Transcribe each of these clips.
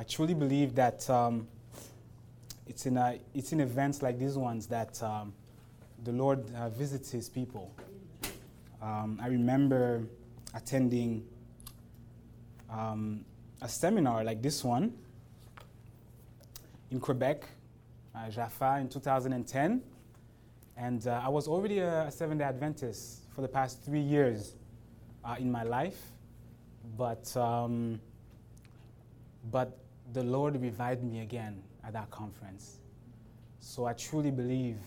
I truly believe that um, it's, in a, it's in events like these ones that um, the Lord uh, visits his people. Um, I remember attending um, a seminar like this one in Quebec, uh, Jaffa, in 2010. And uh, I was already a Seventh day Adventist for the past three years uh, in my life. But, um, but the Lord revived me again at that conference. So I truly believe,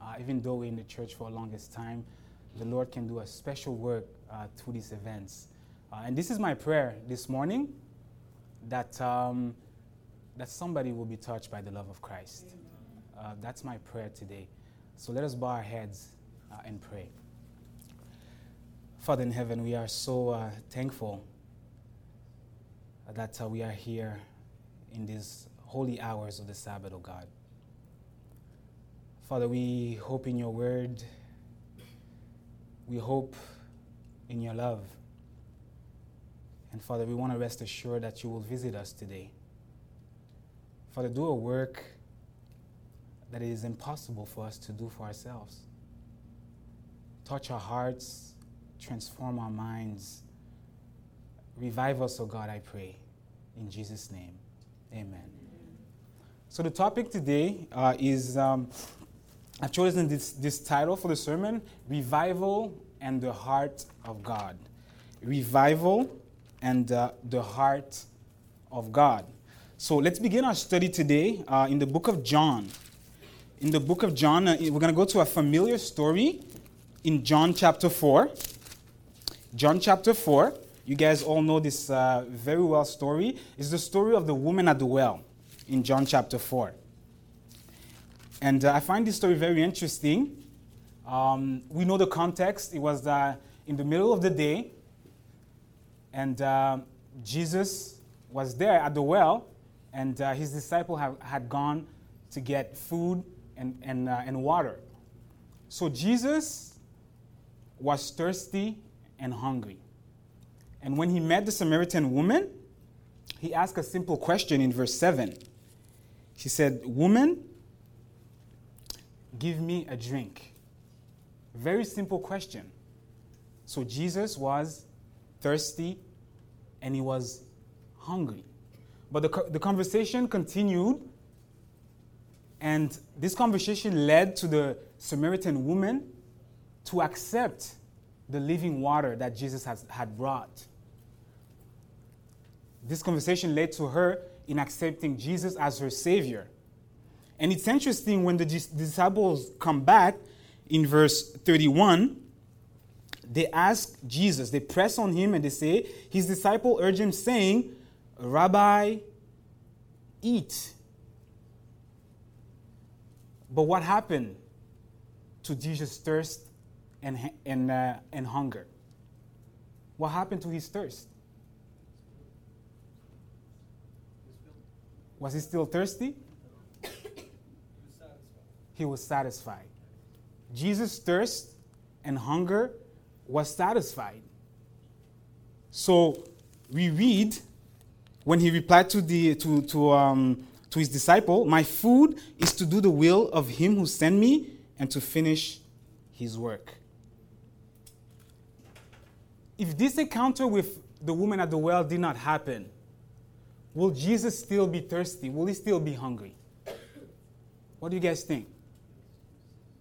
uh, even though we're in the church for the longest time, the Lord can do a special work uh, through these events. Uh, and this is my prayer this morning that, um, that somebody will be touched by the love of Christ. Uh, that's my prayer today. So let us bow our heads uh, and pray. Father in heaven, we are so uh, thankful that uh, we are here in these holy hours of the Sabbath, O oh God. Father, we hope in your word. We hope in your love. And Father, we want to rest assured that you will visit us today. Father, do a work that it is impossible for us to do for ourselves. Touch our hearts, transform our minds. Revive us, O God, I pray. In Jesus' name, amen. So, the topic today uh, is um, I've chosen this, this title for the sermon Revival and the Heart of God. Revival and uh, the Heart of God. So, let's begin our study today uh, in the book of John. In the book of John, uh, we're going to go to a familiar story in John chapter 4. John chapter 4. You guys all know this uh, very well story. It's the story of the woman at the well in John chapter 4. And uh, I find this story very interesting. Um, we know the context. It was uh, in the middle of the day, and uh, Jesus was there at the well, and uh, his disciple have, had gone to get food and, and, uh, and water. So Jesus was thirsty and hungry. And when he met the Samaritan woman, he asked a simple question in verse 7. He said, Woman, give me a drink. Very simple question. So Jesus was thirsty and he was hungry. But the, the conversation continued, and this conversation led to the Samaritan woman to accept the living water that Jesus has, had brought. This conversation led to her in accepting Jesus as her Savior. And it's interesting when the disciples come back in verse 31, they ask Jesus, they press on him and they say, His disciple urge him, saying, Rabbi, eat. But what happened to Jesus' thirst and, and, uh, and hunger? What happened to his thirst? Was he still thirsty? He was satisfied. Jesus' thirst and hunger was satisfied. So we read when he replied to, the, to, to, um, to his disciple, My food is to do the will of him who sent me and to finish his work. If this encounter with the woman at the well did not happen, will Jesus still be thirsty? Will he still be hungry? What do you guys think?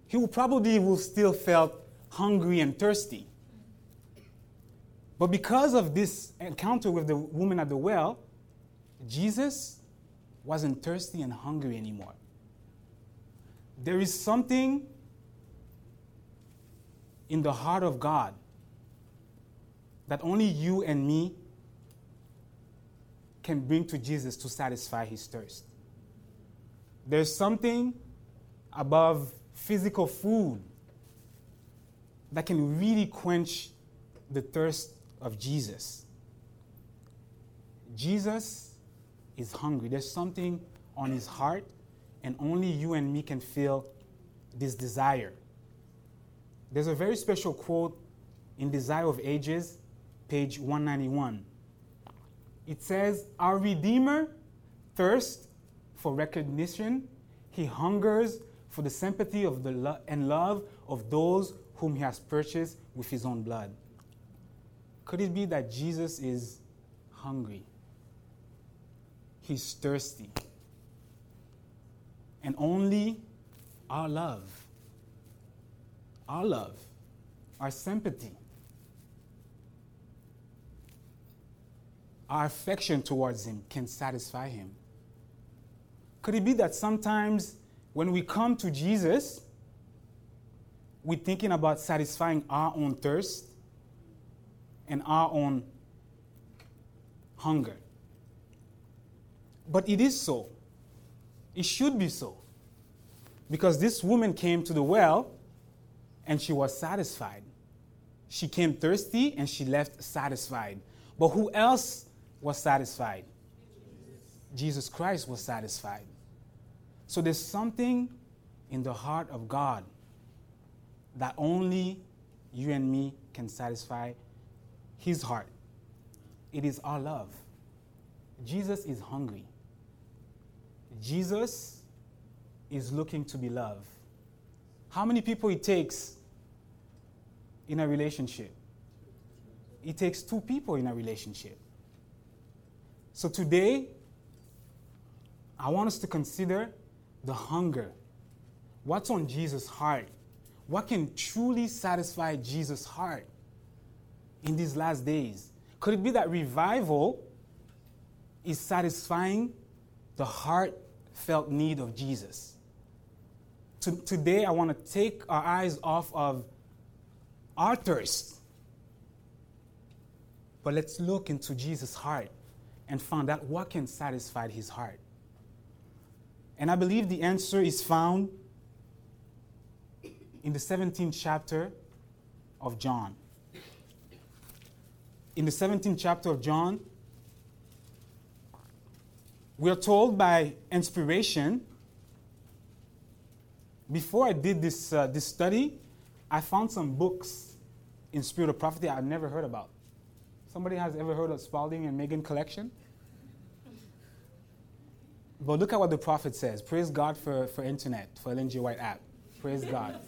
He will probably will still felt hungry and thirsty. But because of this encounter with the woman at the well, Jesus wasn't thirsty and hungry anymore. There is something in the heart of God that only you and me can bring to Jesus to satisfy his thirst. There's something above physical food that can really quench the thirst of Jesus. Jesus is hungry. There's something on his heart, and only you and me can feel this desire. There's a very special quote in Desire of Ages, page 191 It says, Our Redeemer thirsts for recognition, he hungers for the sympathy of the lo- and love of those whom he has purchased with his own blood. Could it be that Jesus is hungry? He's thirsty. And only our love, our love, our sympathy, our affection towards him can satisfy him. Could it be that sometimes when we come to Jesus, we're thinking about satisfying our own thirst and our own hunger? But it is so. It should be so. Because this woman came to the well and she was satisfied. She came thirsty and she left satisfied. But who else was satisfied? Jesus Christ was satisfied. So there's something in the heart of God that only you and me can satisfy his heart. It is our love. Jesus is hungry. Jesus is looking to be loved. How many people it takes in a relationship? It takes two people in a relationship. So today, I want us to consider the hunger. What's on Jesus' heart? What can truly satisfy Jesus' heart in these last days? Could it be that revival is satisfying the heartfelt need of Jesus? To, today, I want to take our eyes off of our thirst, but let's look into Jesus' heart and found out what can satisfy his heart. And I believe the answer is found in the 17th chapter of John. In the 17th chapter of John, we are told by inspiration. Before I did this, uh, this study, I found some books in Spirit of Prophecy I've never heard about. Somebody has ever heard of Spalding and Magan collection? But look at what the prophet says. Praise God for, for internet, for Ellen G. White app. Praise God.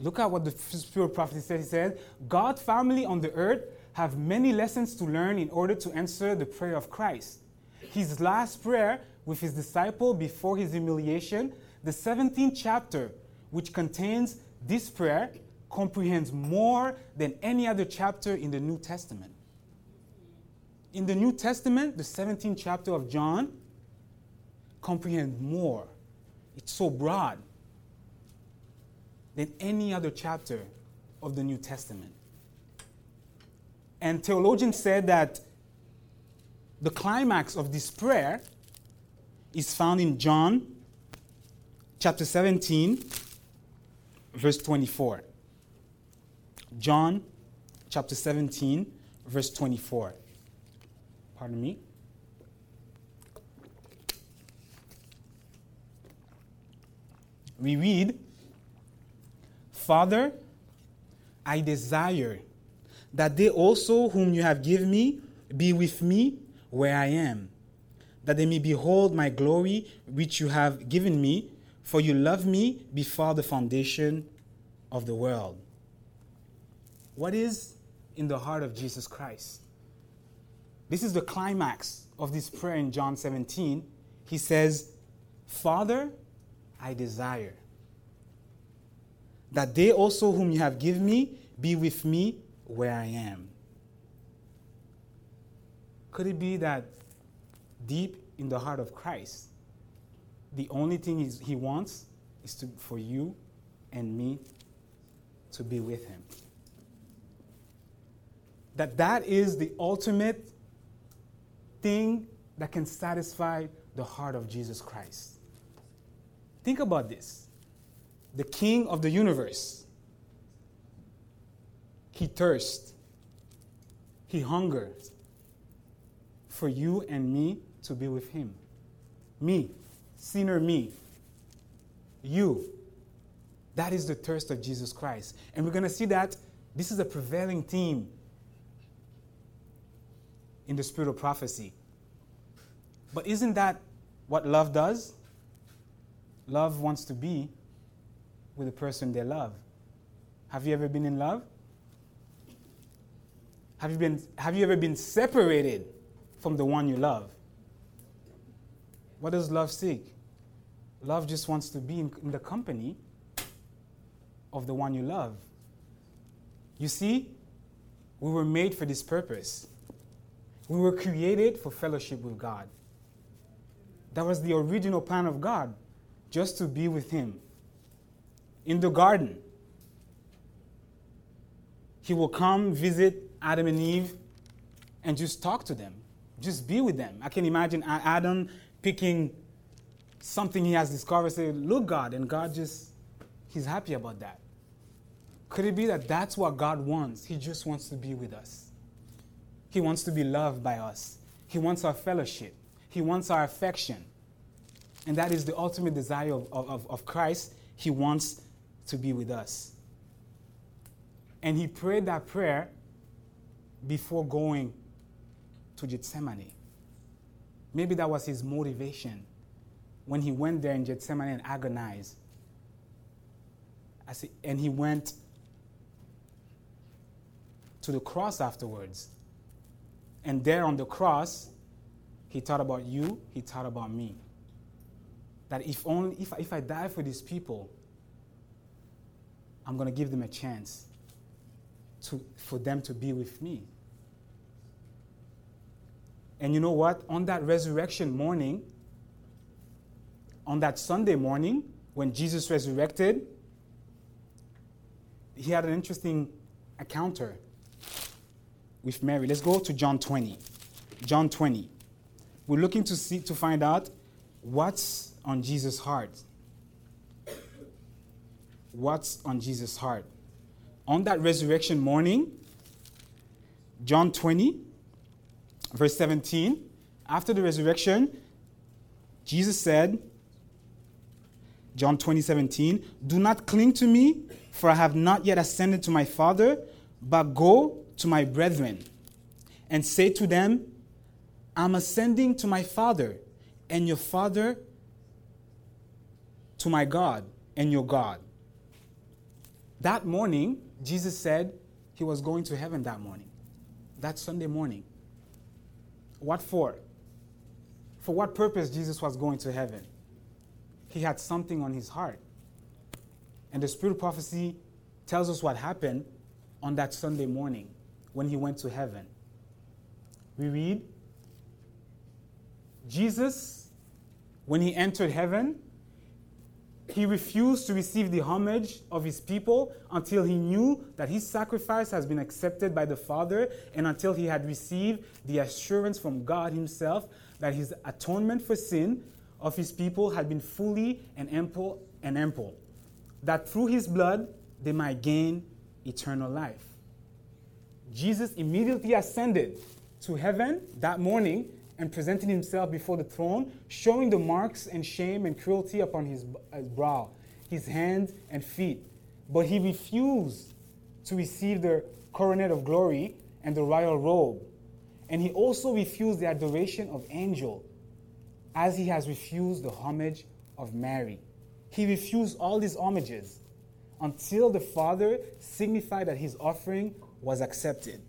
Look at what the spirit prophet says. He says, God's family on the earth have many lessons to learn in order to answer the prayer of Christ. His last prayer with his disciple before his humiliation, the 17th chapter, which contains this prayer, comprehends more than any other chapter in the New Testament in the New Testament, the 17th chapter of John comprehends more. It's so broad than any other chapter of the New Testament. And theologians said that the climax of this prayer is found in John chapter 17, verse 24. John chapter 17, verse 24 pardon me. We read, Father, I desire that they also whom you have given me be with me where I am, that they may behold my glory which you have given me, for you loved me before the foundation of the world. What is in the heart of Jesus Christ? This is the climax of this prayer in John 17. He says, Father, I desire that they also whom you have given me be with me where I am. Could it be that deep in the heart of Christ, the only thing he wants is to, for you and me to be with him? That that is the ultimate thing that can satisfy the heart of Jesus Christ. Think about this the King of the universe, he thirsts, he hungers for you and me to be with him. Me, sinner me, you. That is the thirst of Jesus Christ. And we're going to see that this is a prevailing theme in the spirit of prophecy. But isn't that what love does? Love wants to be with the person they love. Have you ever been in love? Have you, been, have you ever been separated from the one you love? What does love seek? Love just wants to be in, in the company of the one you love. You see, we were made for this purpose. We were created for fellowship with God. That was the original plan of God, just to be with Him. In the garden, He will come visit Adam and Eve and just talk to them, just be with them. I can imagine Adam picking something he has discovered, say, Look, God, and God just, He's happy about that. Could it be that that's what God wants? He just wants to be with us. He wants to be loved by us. He wants our fellowship. He wants our affection. And that is the ultimate desire of, of, of Christ. He wants to be with us. And he prayed that prayer before going to Gethsemane. Maybe that was his motivation when he went there in Gethsemane and agonized. and he went to the cross afterwards. And there on the cross, he thought about you, he thought about me. That if only if, if I die for these people, I'm going to give them a chance to, for them to be with me. And you know what? On that resurrection morning, on that Sunday morning, when Jesus resurrected, he had an interesting encounter with Mary. Let's go to John 20. John 20. We're looking to see to find out what's on Jesus' heart. What's on Jesus' heart? On that resurrection morning, John 20, verse 17, after the resurrection, Jesus said, John 20, 17, Do not cling to me, for I have not yet ascended to my Father, but go to my brethren and say to them, I'm ascending to my Father and your Father, to my God and your God. That morning, Jesus said he was going to heaven that morning, that Sunday morning. What for? For what purpose Jesus was going to heaven? He had something on his heart. And the spirit prophecy tells us what happened on that Sunday morning when he went to heaven. We read Jesus, when he entered heaven, he refused to receive the homage of his people until he knew that his sacrifice has been accepted by the Father and until he had received the assurance from God himself that his atonement for sin of his people had been fully and ample and ample, that through his blood they might gain eternal life. Jesus immediately ascended to heaven that morning and presented himself before the throne, showing the marks and shame and cruelty upon his, brow, his hands and feet. But he refused to receive the coronet of glory and the royal robe. And he also refused the adoration of angel, as he has refused the homage of Mary. He refused all these homages until the Father signified that his offering was accepted.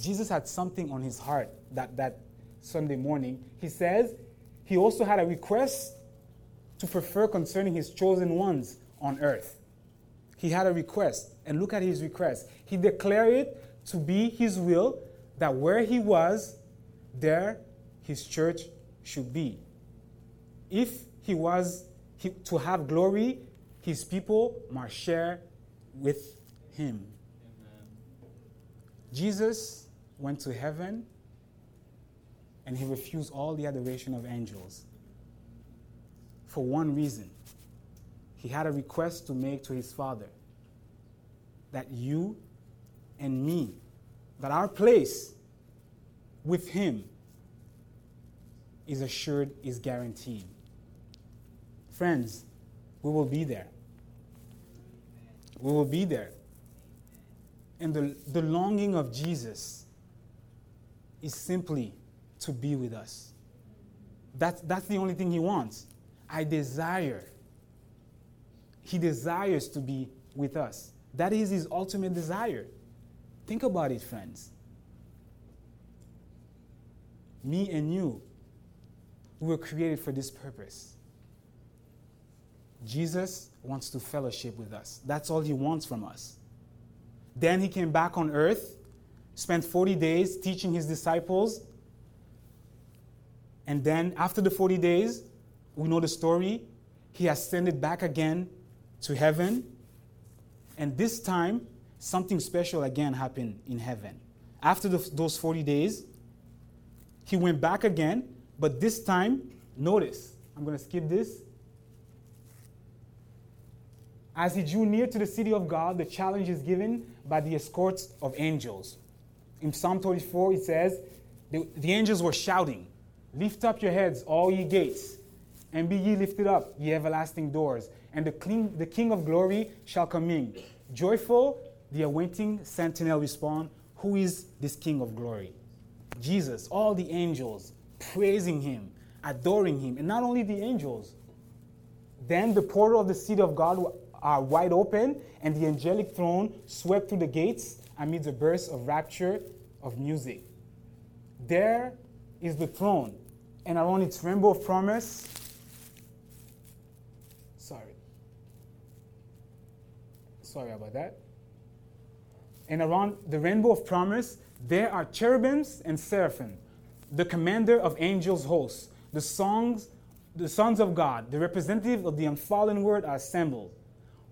Jesus had something on his heart that, that Sunday morning. He says he also had a request to prefer concerning his chosen ones on earth. He had a request, and look at his request. He declared it to be his will that where he was, there his church should be. If he was he, to have glory, his people must share with him. Jesus went to heaven and he refused all the adoration of angels for one reason. He had a request to make to his Father that you and me, that our place with him is assured, is guaranteed. Friends, we will be there. We will be there and the, the longing of Jesus is simply to be with us. That's, that's the only thing He wants. I desire. He desires to be with us. That is His ultimate desire. Think about it, friends. Me and you, we were created for this purpose. Jesus wants to fellowship with us. That's all He wants from us. Then He came back on earth, spent 40 days teaching His disciples. And then, after the 40 days, we know the story. He ascended back again to heaven. And this time, something special again happened in heaven. After the, those 40 days, he went back again, but this time, notice, I'm going to skip this. As he drew near to the city of God, the challenge is given by the escorts of angels. In Psalm 34, it says, the, the angels were shouting, Lift up your heads, all ye gates, and be ye lifted up, ye everlasting doors, and the king, the king of glory shall come in. Joyful, the awaiting sentinel respond, Who is this king of glory? Jesus, all the angels praising him, adoring him, and not only the angels. Then the portal of the city of God are wide open, and the angelic throne swept through the gates amid a burst of rapture of music. There is the throne, and around its rainbow of promise, sorry, sorry about that. And around the rainbow of promise, there are cherubims and seraphim, the commander of angels' hosts, the songs, the sons of God, the representative of the unfallen word are assembled.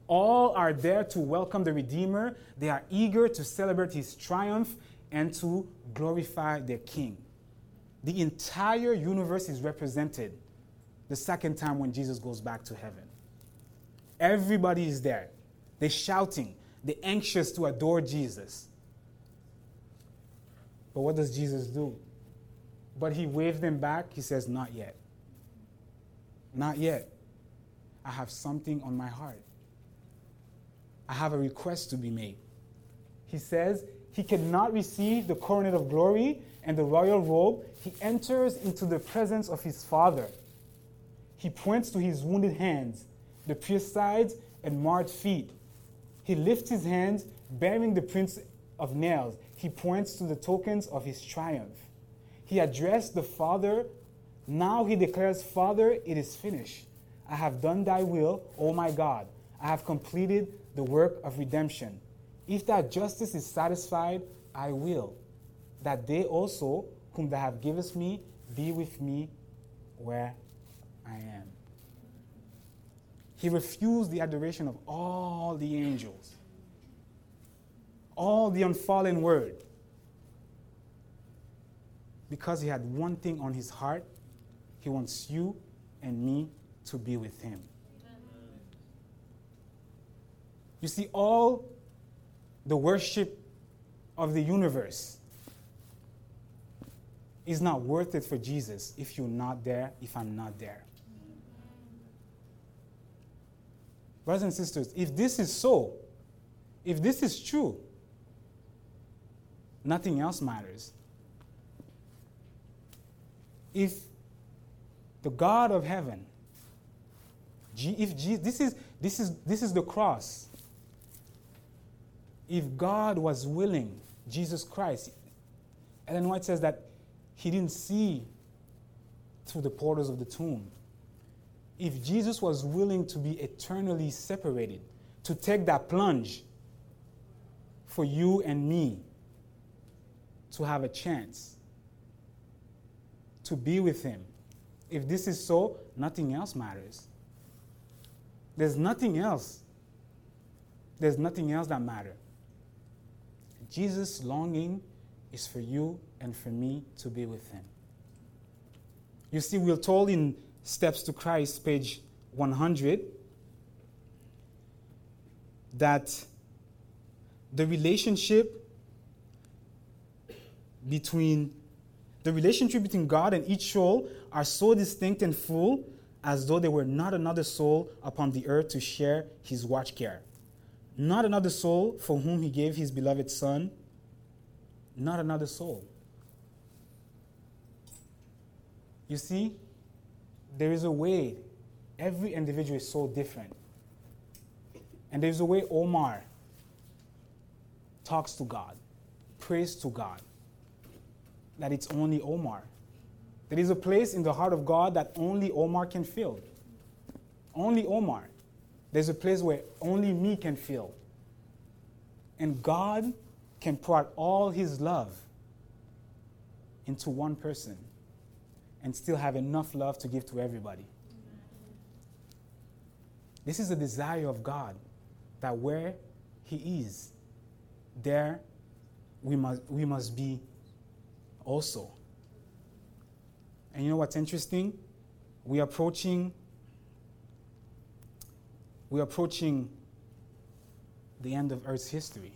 All are there to welcome the Redeemer. They are eager to celebrate his triumph and to glorify their King. The entire universe is represented the second time when Jesus goes back to heaven. Everybody is there. They're shouting, they're anxious to adore Jesus. But what does Jesus do? But he waved them back. He says, Not yet. Not yet. I have something on my heart. I have a request to be made. He says he cannot receive the coronet of glory and the royal robe. He enters into the presence of his Father. He points to his wounded hands, the pierced sides, and marred feet. He lifts his hands, bearing the prints of nails he points to the tokens of his triumph. He addressed the Father. Now he declares, Father, it is finished. I have done thy will, O my God. I have completed the work of redemption. If that justice is satisfied, I will, that they also, whom thou have given me, be with me where I am. He refused the adoration of all the angels all the unfallen word. Because he had one thing on his heart, he wants you and me to be with him. You see, all the worship of the universe is not worth it for Jesus if you're not there, if I'm not there. Brothers and sisters, if this is so, if this is true, nothing else matters. If the God of heaven, if Jesus, this is, this, is, this is the cross. If God was willing, Jesus Christ, Ellen White says that he didn't see through the portals of the tomb. If Jesus was willing to be eternally separated, to take that plunge for you and me, to have a chance to be with Him. If this is so, nothing else matters. There's nothing else. There's nothing else that matters. Jesus' longing is for you and for me to be with Him. You see, we're told in Steps to Christ, page 100, that the relationship between the relationship between God and each soul are so distinct and full as though there were not another soul upon the earth to share his watch care. Not another soul for whom he gave his beloved Son. Not another soul. You see, there is a way. Every individual is so different. And there's a way Omar talks to God, prays to God, that it's only Omar. There is a place in the heart of God that only Omar can fill. Only Omar. There's a place where only me can feel. And God can pour out all his love into one person and still have enough love to give to everybody. This is the desire of God that where He is, there we must, we must be also. And you know what's interesting? We're approaching we're approaching the end of Earth's history.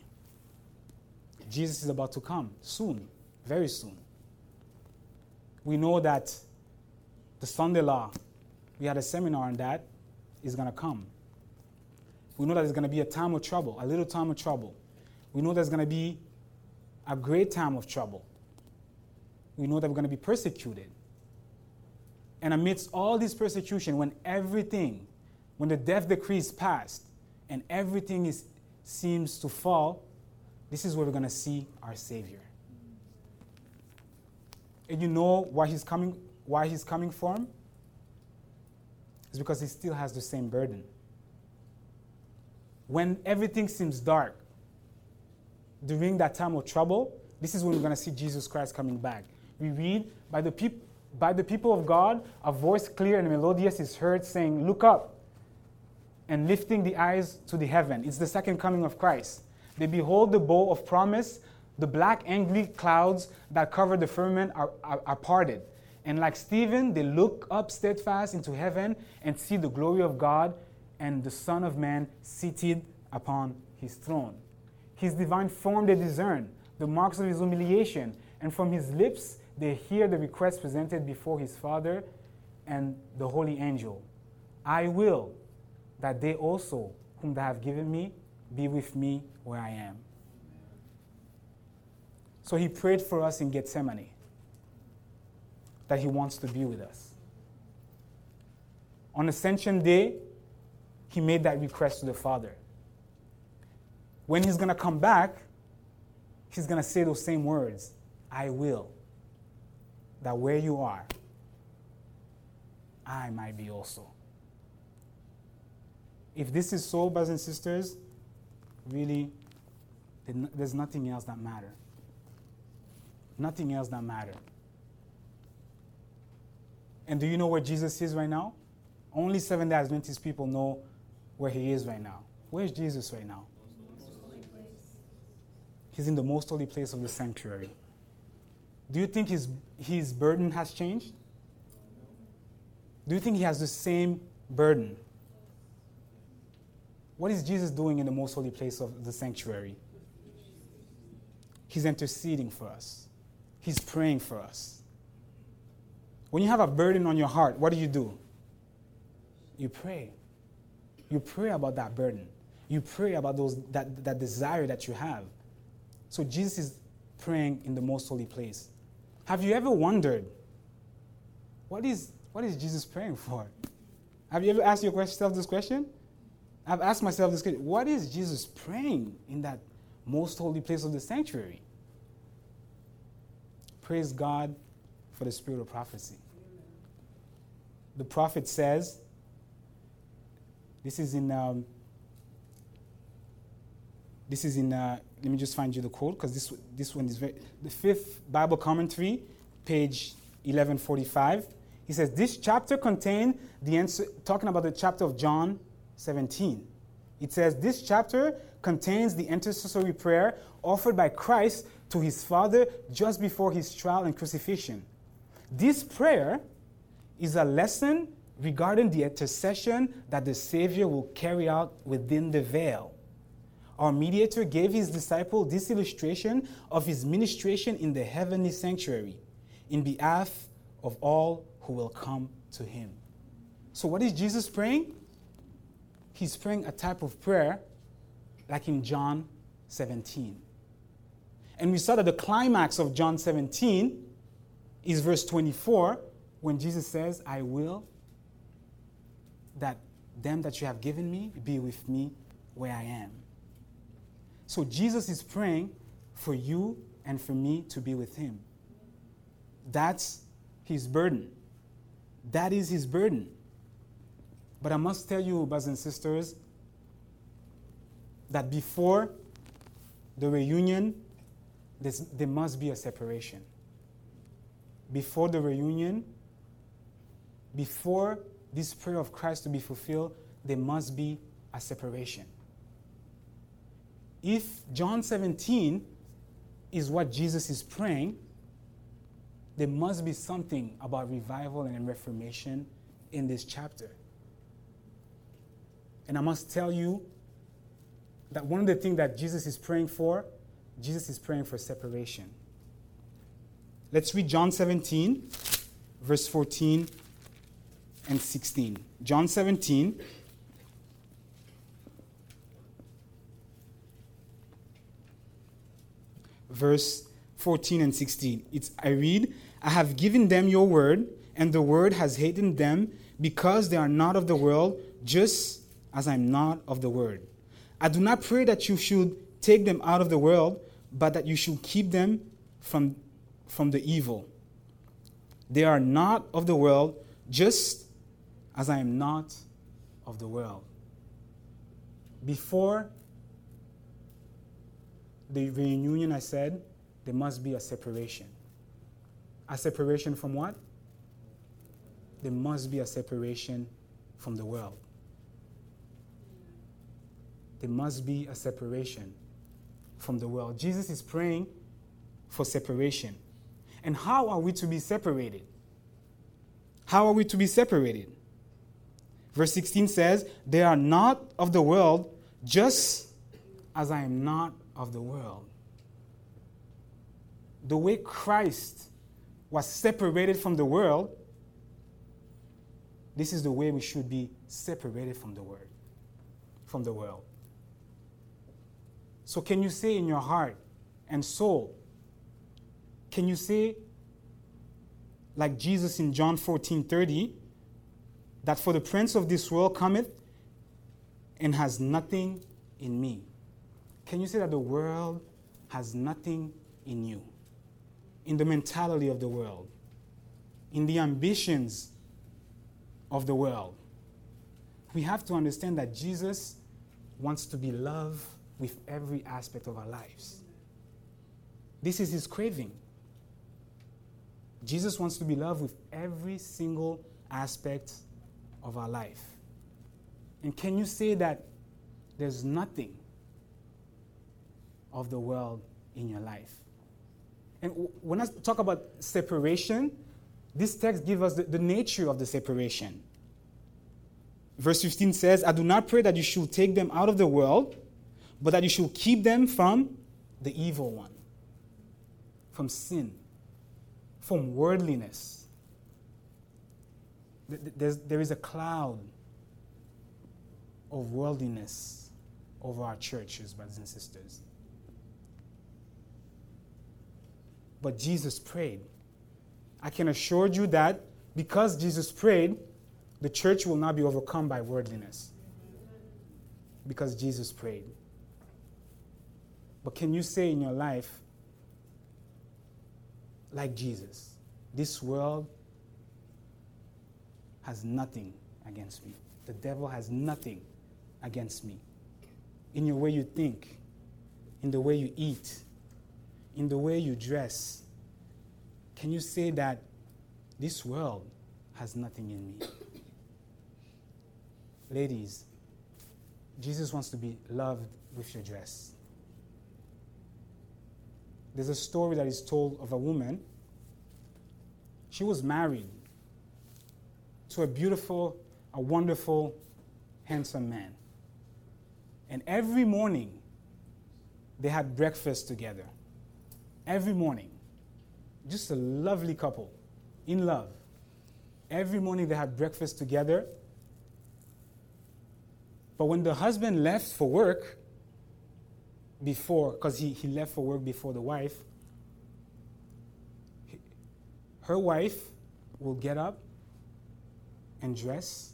Jesus is about to come soon, very soon. We know that the Sunday law, we had a seminar on that, is going to come. We know that there's going to be a time of trouble, a little time of trouble. We know there's going to be a great time of trouble. We know that we're going to be persecuted. And amidst all this persecution, when everything, when the death decree is passed and everything is, seems to fall, this is where we're going to see our Savior. And you know why he's coming, why he's coming from? It's because he still has the same burden. When everything seems dark, during that time of trouble, this is when we're going to see Jesus Christ coming back. We read, by the, peop- by the people of God, a voice clear and melodious is heard saying, Look up, and lifting the eyes to the heaven. It's the second coming of Christ. They behold the bow of promise, the black angry clouds that cover the firmament are, are, are parted. And like Stephen, they look up steadfast into heaven and see the glory of God and the Son of Man seated upon his throne. His divine form they discern, the marks of his humiliation, and from his lips they hear the request presented before his Father and the holy angel. I will that they also, whom they have given me, be with me where I am. So he prayed for us in Gethsemane that he wants to be with us. On Ascension Day, he made that request to the Father. When he's going to come back, he's going to say those same words I will. That where you are, I might be also. If this is so, brothers and sisters, really, there's nothing else that matters. Nothing else that matters. And do you know where Jesus is right now? Only Seventh day Adventist people know where he is right now. Where's Jesus right now? He's in the most holy place of the sanctuary. Do you think his, his burden has changed? Do you think he has the same burden? What is Jesus doing in the most holy place of the sanctuary? He's interceding for us, He's praying for us. When you have a burden on your heart, what do you do? You pray. You pray about that burden. You pray about those, that, that desire that you have. So Jesus is praying in the most holy place. Have you ever wondered, what is, what is Jesus praying for? Have you ever asked yourself this question? I've asked myself this question what is Jesus praying in that most holy place of the sanctuary? Praise God for the spirit of prophecy. The prophet says, this is in, um, this is in, uh, let me just find you the quote because this, this one is very, the fifth Bible commentary, page 1145. He says, This chapter contained the answer, talking about the chapter of John 17. It says, This chapter contains the intercessory prayer offered by Christ to his Father just before his trial and crucifixion. This prayer is a lesson regarding the intercession that the Savior will carry out within the veil. Our mediator gave his disciple this illustration of his ministration in the heavenly sanctuary in behalf of all who will come to him. So, what is Jesus praying? He's praying a type of prayer like in John 17. And we saw that the climax of John 17 is verse 24, when Jesus says, I will that them that you have given me be with me where I am. So Jesus is praying for you and for me to be with him. That's his burden. That is his burden. But I must tell you, brothers and sisters, that before the reunion, there must be a separation. Before the reunion, before this prayer of Christ to be fulfilled, there must be a separation. If John 17 is what Jesus is praying, there must be something about revival and reformation in this chapter. And I must tell you that one of the things that Jesus is praying for, Jesus is praying for separation. Let's read John 17, verse 14 and 16. John 17. Verse 14 and 16. It's, I read, I have given them your word, and the word has hated them because they are not of the world, just as I'm not of the world. I do not pray that you should take them out of the world, but that you should keep them from, from the evil. They are not of the world, just as I am not of the world. Before the reunion, I said there must be a separation. A separation from what? There must be a separation from the world. There must be a separation from the world. Jesus is praying for separation. And how are we to be separated? How are we to be separated? Verse 16 says, They are not of the world, just as I am not of the world. The way Christ was separated from the world, this is the way we should be separated from the world. From the world. So can you say in your heart and soul, can you say like Jesus in John 14 30, that for the prince of this world cometh and has nothing in me. Can you say that the world has nothing in you? In the mentality of the world, in the ambitions of the world. We have to understand that Jesus wants to be loved with every aspect of our lives. This is his craving. Jesus wants to be loved with every single aspect of our life. And can you say that there's nothing of the world in your life? And when I talk about separation, this text gives us the, the nature of the separation. Verse 15 says, I do not pray that you should take them out of the world, but that you should keep them from the evil one, from sin, from worldliness there's, there is a cloud of worldliness over our churches, brothers and sisters. But Jesus prayed. I can assure you that because Jesus prayed, the church will not be overcome by worldliness. Because Jesus prayed. But can you say in your life, like Jesus, this world has nothing against me. The devil has nothing against me. In your way you think, in the way you eat, in the way you dress, can you say that this world has nothing in me? Ladies, Jesus wants to be loved with your dress. There's a story that is told of a woman. She was married to a beautiful, a wonderful, handsome man. And every morning, they had breakfast together. Every morning. Just a lovely couple, in love. Every morning, they had breakfast together. But when the husband left for work, before, because he, he left for work before the wife, her wife will get up and dress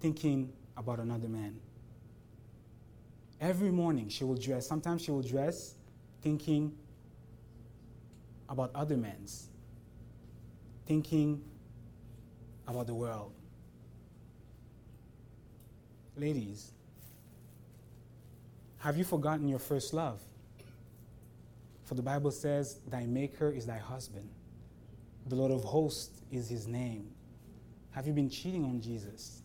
thinking about another man. Every morning she will dress. Sometimes she will dress thinking about other men's, thinking about the world. Ladies, have you forgotten your first love? For the Bible says, Thy Maker is thy husband. The Lord of hosts is his name. Have you been cheating on Jesus?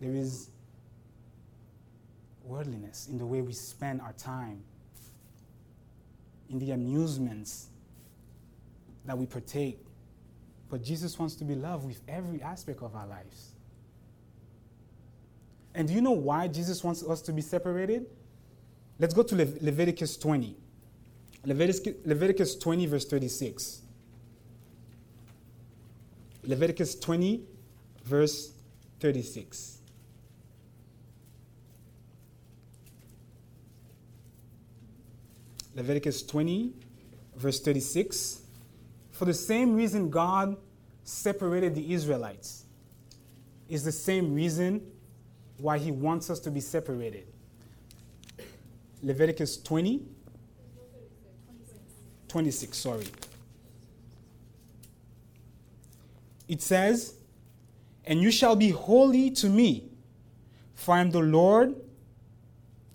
There is worldliness in the way we spend our time, in the amusements that we partake. But Jesus wants to be loved with every aspect of our lives. And do you know why Jesus wants us to be separated? Let's go to Le- Leviticus 20. Leviticus, Leviticus 20, verse 36. Leviticus 20, verse 36. Leviticus 20, verse 36. For the same reason God separated the Israelites is the same reason why he wants us to be separated. Leviticus 20, 26, sorry. It says, And you shall be holy to me, for I am the Lord.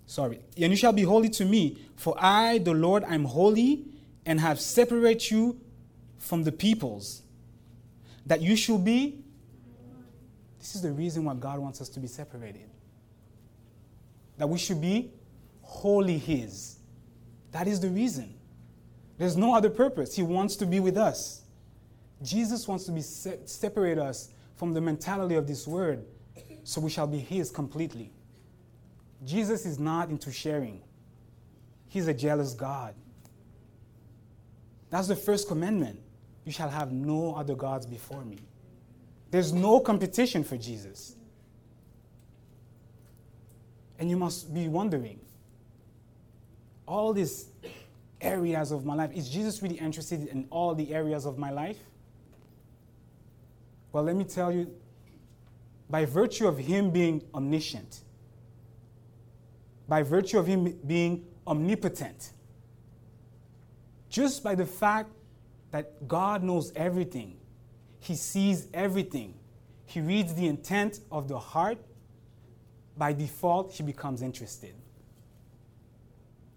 Sorry, and you shall be holy to me, for I, the Lord, am holy, and have separated you from the peoples, that you should be. This is the reason why God wants us to be separated. That we should be wholly His. That is the reason. There's no other purpose. He wants to be with us. Jesus wants to be se- separate us from the mentality of this word so we shall be His completely. Jesus is not into sharing, He's a jealous God. That's the first commandment. You shall have no other gods before me. There's no competition for Jesus. And you must be wondering all these areas of my life, is Jesus really interested in all the areas of my life? Well, let me tell you, by virtue of Him being omniscient, by virtue of Him being omnipotent, just by the fact that God knows everything, He sees everything, He reads the intent of the heart, by default, He becomes interested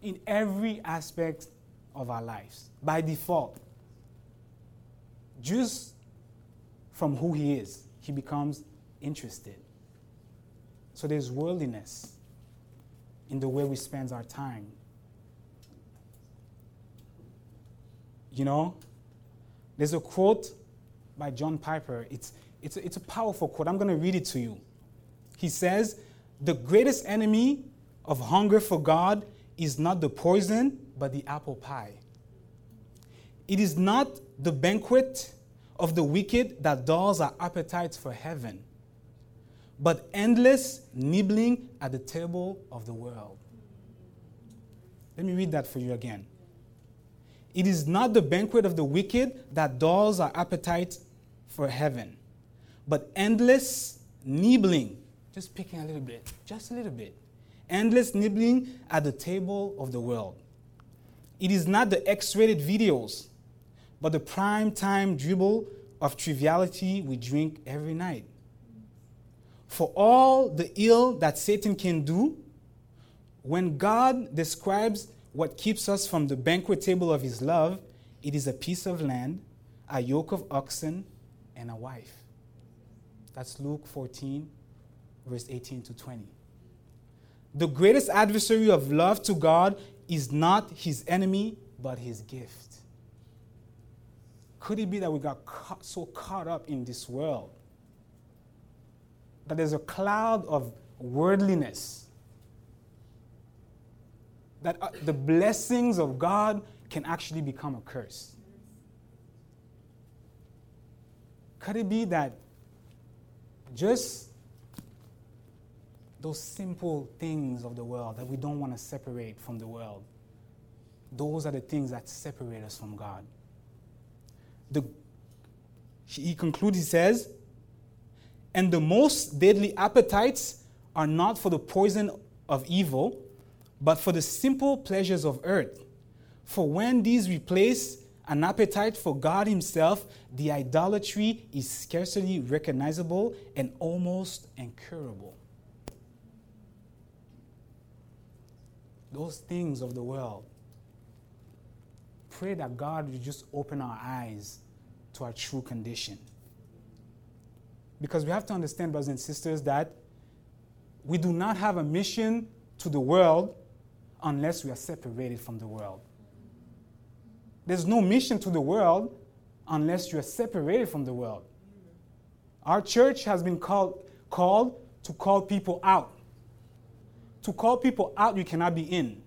in every aspect of our lives by default. Just from who he is, he becomes interested. So there's worldliness in the way we spend our time. You know, there's a quote by John Piper. It's, it's, a, it's a powerful quote. I'm going to read it to you. He says, The greatest enemy of hunger for God is not the poison, but the apple pie. It is not the banquet of the wicked that dulls our appetites for heaven, but endless nibbling at the table of the world. Let me read that for you again. It is not the banquet of the wicked that dulls our appetite for heaven, but endless nibbling, just picking a little bit, just a little bit, endless nibbling at the table of the world. It is not the X rated videos, but the prime time dribble of triviality we drink every night. For all the ill that Satan can do, when God describes what keeps us from the banquet table of his love, it is a piece of land, a yoke of oxen, and a wife. That's Luke 14, verse 18 to 20. The greatest adversary of love to God is not his enemy, but his gift. Could it be that we got caught, so caught up in this world that there's a cloud of worldliness? That uh, the blessings of God can actually become a curse? Could it be that just those simple things of the world that we don't want to separate from the world those are the things that separate us from God. The, he concludes, he says, and the most deadly appetites are not for the poison of evil, but for the simple pleasures of earth. For when these replace an appetite for God Himself, the idolatry is scarcely recognizable and almost incurable. Those things of the world. Pray that God will just open our eyes to our true condition. Because we have to understand, brothers and sisters, that we do not have a mission to the world unless we are separated from the world. There's no mission to the world unless you are separated from the world. Our church has been called, called to call people out. To call people out, you cannot be in.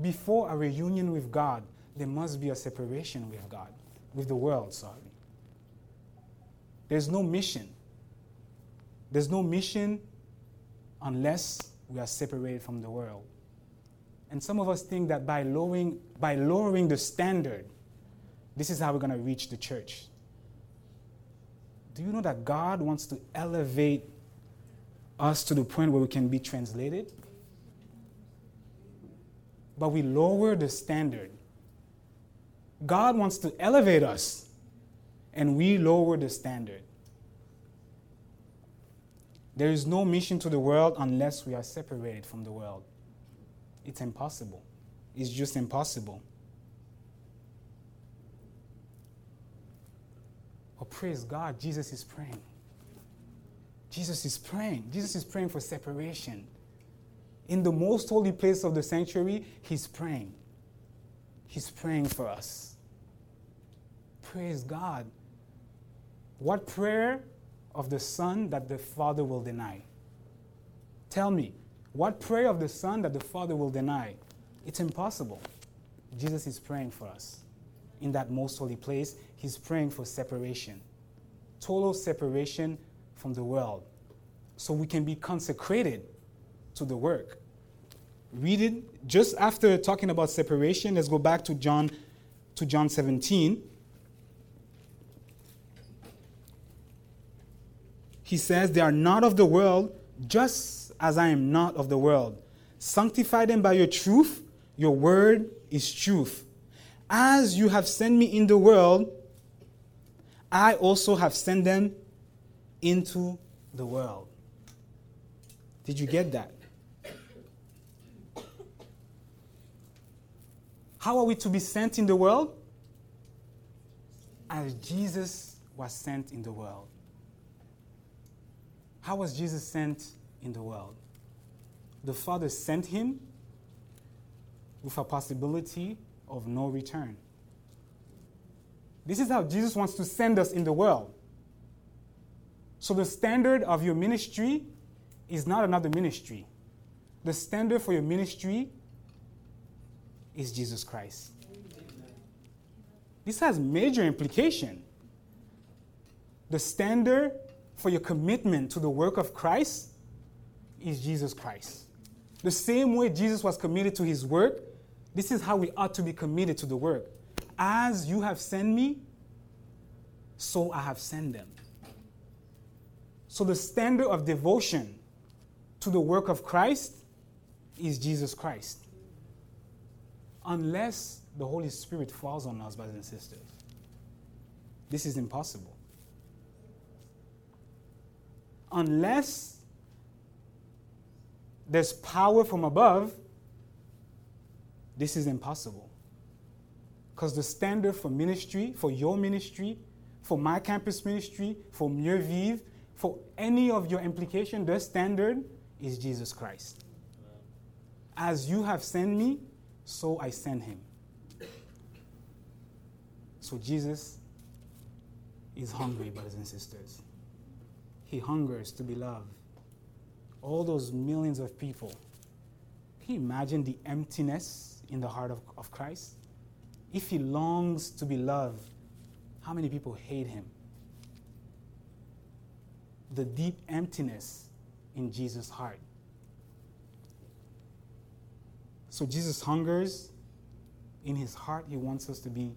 Before a reunion with God, there must be a separation with God, with the world, sorry. There's no mission. There's no mission unless we are separated from the world. And some of us think that by lowering, by lowering the standard, this is how we're going to reach the church. Do you know that God wants to elevate us to the point where we can be translated? But we lower the standard. God wants to elevate us, and we lower the standard. There is no mission to the world unless we are separated from the world. It's impossible. It's just impossible. Oh, praise God, Jesus is praying. Jesus is praying. Jesus is praying for separation. In the most holy place of the sanctuary, he's praying. He's praying for us. Praise God. What prayer of the Son that the Father will deny? Tell me, what prayer of the Son that the Father will deny? It's impossible. Jesus is praying for us. In that most holy place, he's praying for separation, total separation from the world, so we can be consecrated to the work. Read it just after talking about separation. Let's go back to John to John 17. He says, They are not of the world, just as I am not of the world. Sanctify them by your truth. Your word is truth. As you have sent me in the world, I also have sent them into the world. Did you get that? How are we to be sent in the world? As Jesus was sent in the world. How was Jesus sent in the world. The Father sent him with a possibility of no return. This is how Jesus wants to send us in the world. So, the standard of your ministry is not another ministry. The standard for your ministry is Jesus Christ. This has major implication. The standard for your commitment to the work of Christ is Jesus Christ. The same way Jesus was committed to his work, this is how we ought to be committed to the work. As you have sent me, so I have sent them. So the standard of devotion to the work of Christ is Jesus Christ. Unless the Holy Spirit falls on us, brothers and sisters, this is impossible. Unless there's power from above, this is impossible. Because the standard for ministry, for your ministry, for my campus ministry, for Mieux Vivre, for any of your implication, the standard is Jesus Christ. As you have sent me, so I send him. So Jesus is hungry, brothers and sisters. He hungers to be loved all those millions of people. Can you imagine the emptiness in the heart of, of Christ? If he longs to be loved, how many people hate him? The deep emptiness in Jesus' heart. So Jesus hungers in his heart. He wants us to be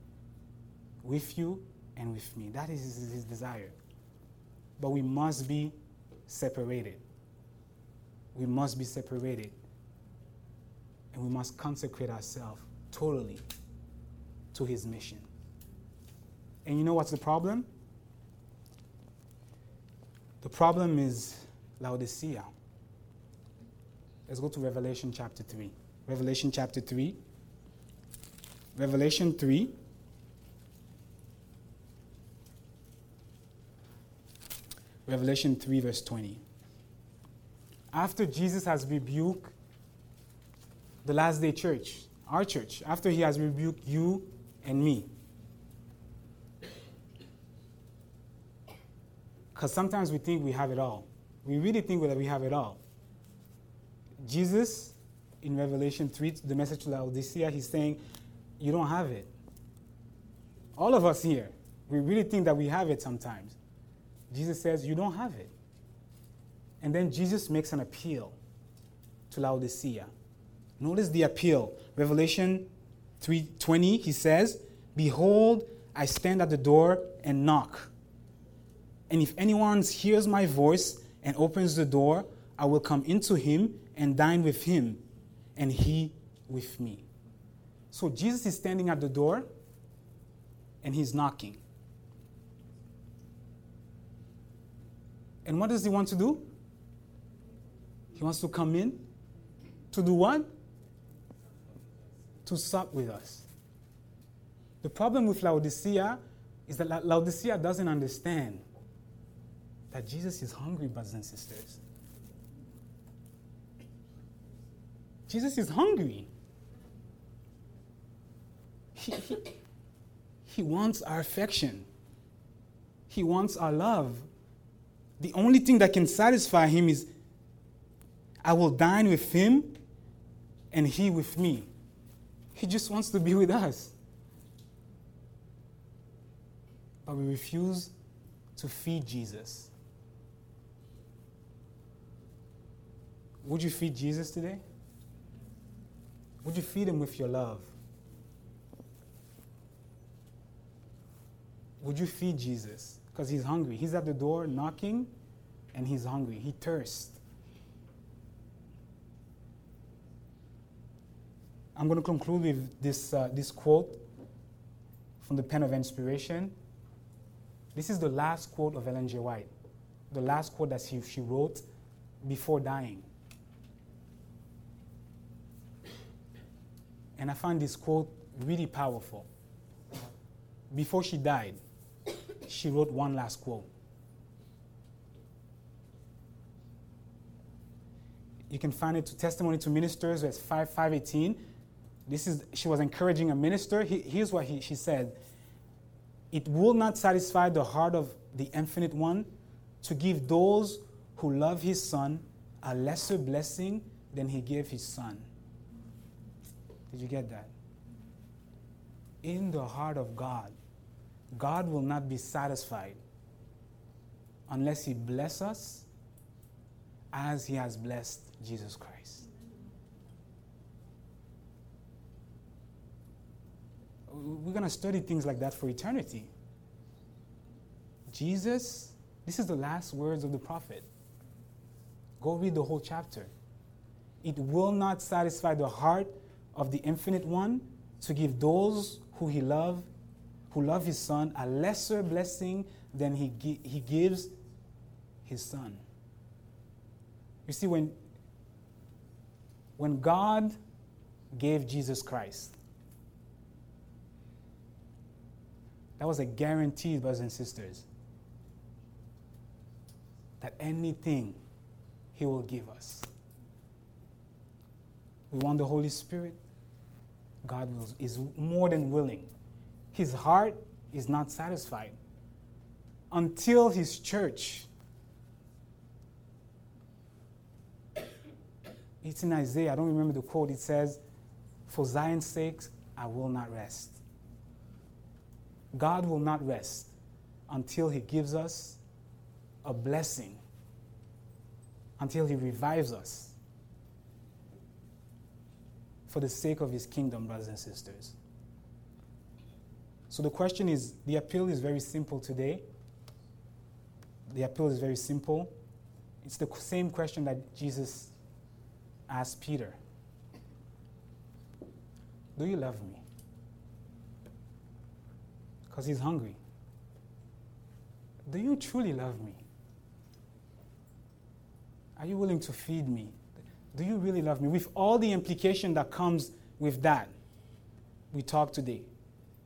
with you and with me. That is his, his desire. But we must be separated. We must be separated. And we must consecrate ourselves totally to his mission. And you know what's the problem? The problem is Laodicea. Let's go to Revelation chapter 3. Revelation chapter 3. Revelation 3. Revelation 3, verse 20. After Jesus has rebuked the last day church, our church, after he has rebuked you and me, because sometimes we think we have it all. We really think that we have it all. Jesus, in Revelation 3, the message to Laodicea, he's saying, You don't have it. All of us here, we really think that we have it sometimes. Jesus says, You don't have it. And then Jesus makes an appeal to Laodicea. Notice the appeal. Revelation 3:20, he says, Behold, I stand at the door and knock. And if anyone hears my voice and opens the door, I will come into him and dine with him, and he with me. So Jesus is standing at the door and he's knocking. And what does he want to do? He wants to come in to do what? To sup with us. The problem with Laodicea is that Laodicea doesn't understand that Jesus is hungry, brothers and sisters. Jesus is hungry. He, he, he wants our affection, He wants our love. The only thing that can satisfy Him is I will dine with Him and He with me. He just wants to be with us. But we refuse to feed Jesus. Would you feed Jesus today? Would you feed him with your love? Would you feed Jesus? Because he's hungry. He's at the door knocking and he's hungry. He thirsts. I'm going to conclude with this, uh, this quote from the pen of inspiration. This is the last quote of Ellen G. White, the last quote that she, she wrote before dying. And I find this quote really powerful. Before she died, she wrote one last quote. You can find it to Testimony to Ministers, verse 5, 518. This is, she was encouraging a minister. He, here's what he, she said It will not satisfy the heart of the Infinite One to give those who love His Son a lesser blessing than He gave His Son. Did you get that? In the heart of God, God will not be satisfied unless He bless us as He has blessed Jesus Christ. We're going to study things like that for eternity. Jesus, this is the last words of the prophet. Go read the whole chapter. It will not satisfy the heart of the Infinite One to give those who He love, who love His Son, a lesser blessing than He, gi- he gives His Son. You see, when, when God gave Jesus Christ, that was a guarantee, brothers and sisters, that anything He will give us. We want the Holy Spirit. God is more than willing. His heart is not satisfied until his church. It's in Isaiah, I don't remember the quote. It says, For Zion's sake, I will not rest. God will not rest until he gives us a blessing, until he revives us for the sake of his kingdom, brothers and sisters. So the question is the appeal is very simple today. The appeal is very simple. It's the same question that Jesus asked Peter Do you love me? Because he's hungry. Do you truly love me? Are you willing to feed me? Do you really love me? With all the implication that comes with that, we talk today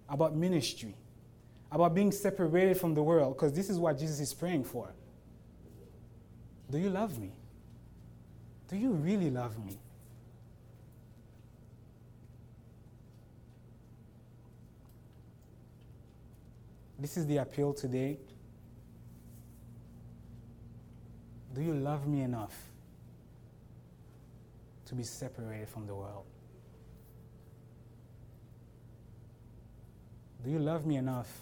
about ministry, about being separated from the world, because this is what Jesus is praying for. Do you love me? Do you really love me? This is the appeal today. Do you love me enough to be separated from the world? Do you love me enough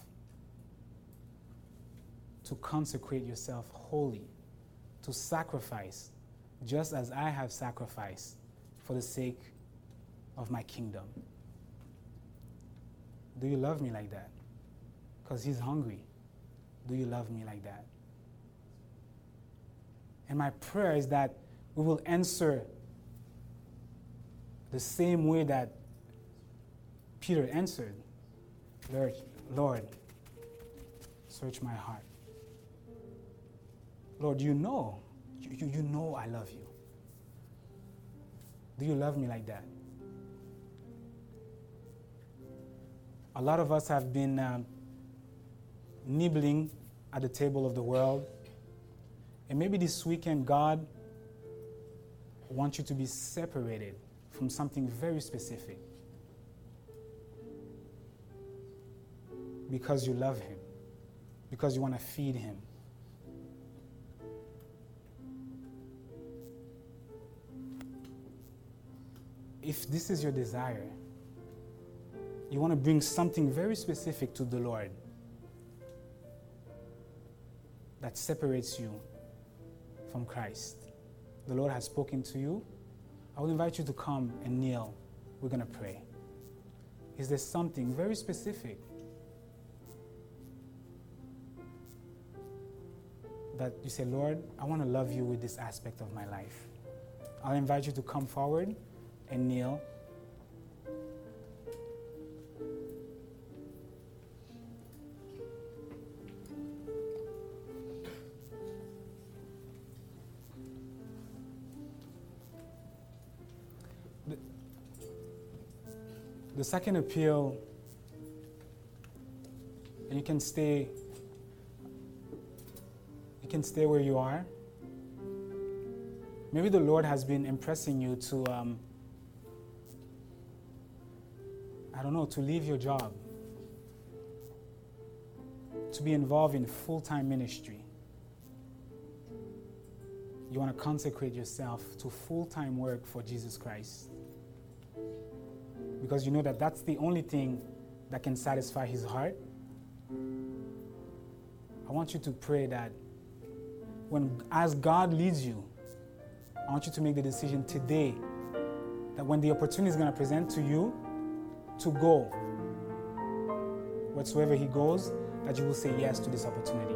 to consecrate yourself wholly, to sacrifice, just as I have sacrificed for the sake of my kingdom? Do you love me like that? Because he's hungry. Do you love me like that? And my prayer is that we will answer the same way that Peter answered Lord, Lord, search my heart. Lord, you know, you, you know I love you. Do you love me like that? A lot of us have been um, nibbling at the table of the world. And maybe this weekend, God wants you to be separated from something very specific. because you love Him, because you want to feed Him. If this is your desire, you want to bring something very specific to the Lord that separates you from Christ. The Lord has spoken to you. I will invite you to come and kneel. We're going to pray. Is there something very specific that you say, Lord, I want to love you with this aspect of my life. I'll invite you to come forward and kneel. The second appeal, and you can stay you can stay where you are. Maybe the Lord has been impressing you to, um, I don't know, to leave your job, to be involved in full time ministry. You want to consecrate yourself to full time work for Jesus Christ. Because you know that that's the only thing that can satisfy His heart. I want you to pray that when as God leads you, I want you to make the decision today that when the opportunity is going to present to you to go, whatsoever He goes, that you will say yes to this opportunity.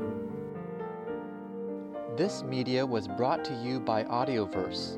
This media was brought to you by Audioverse,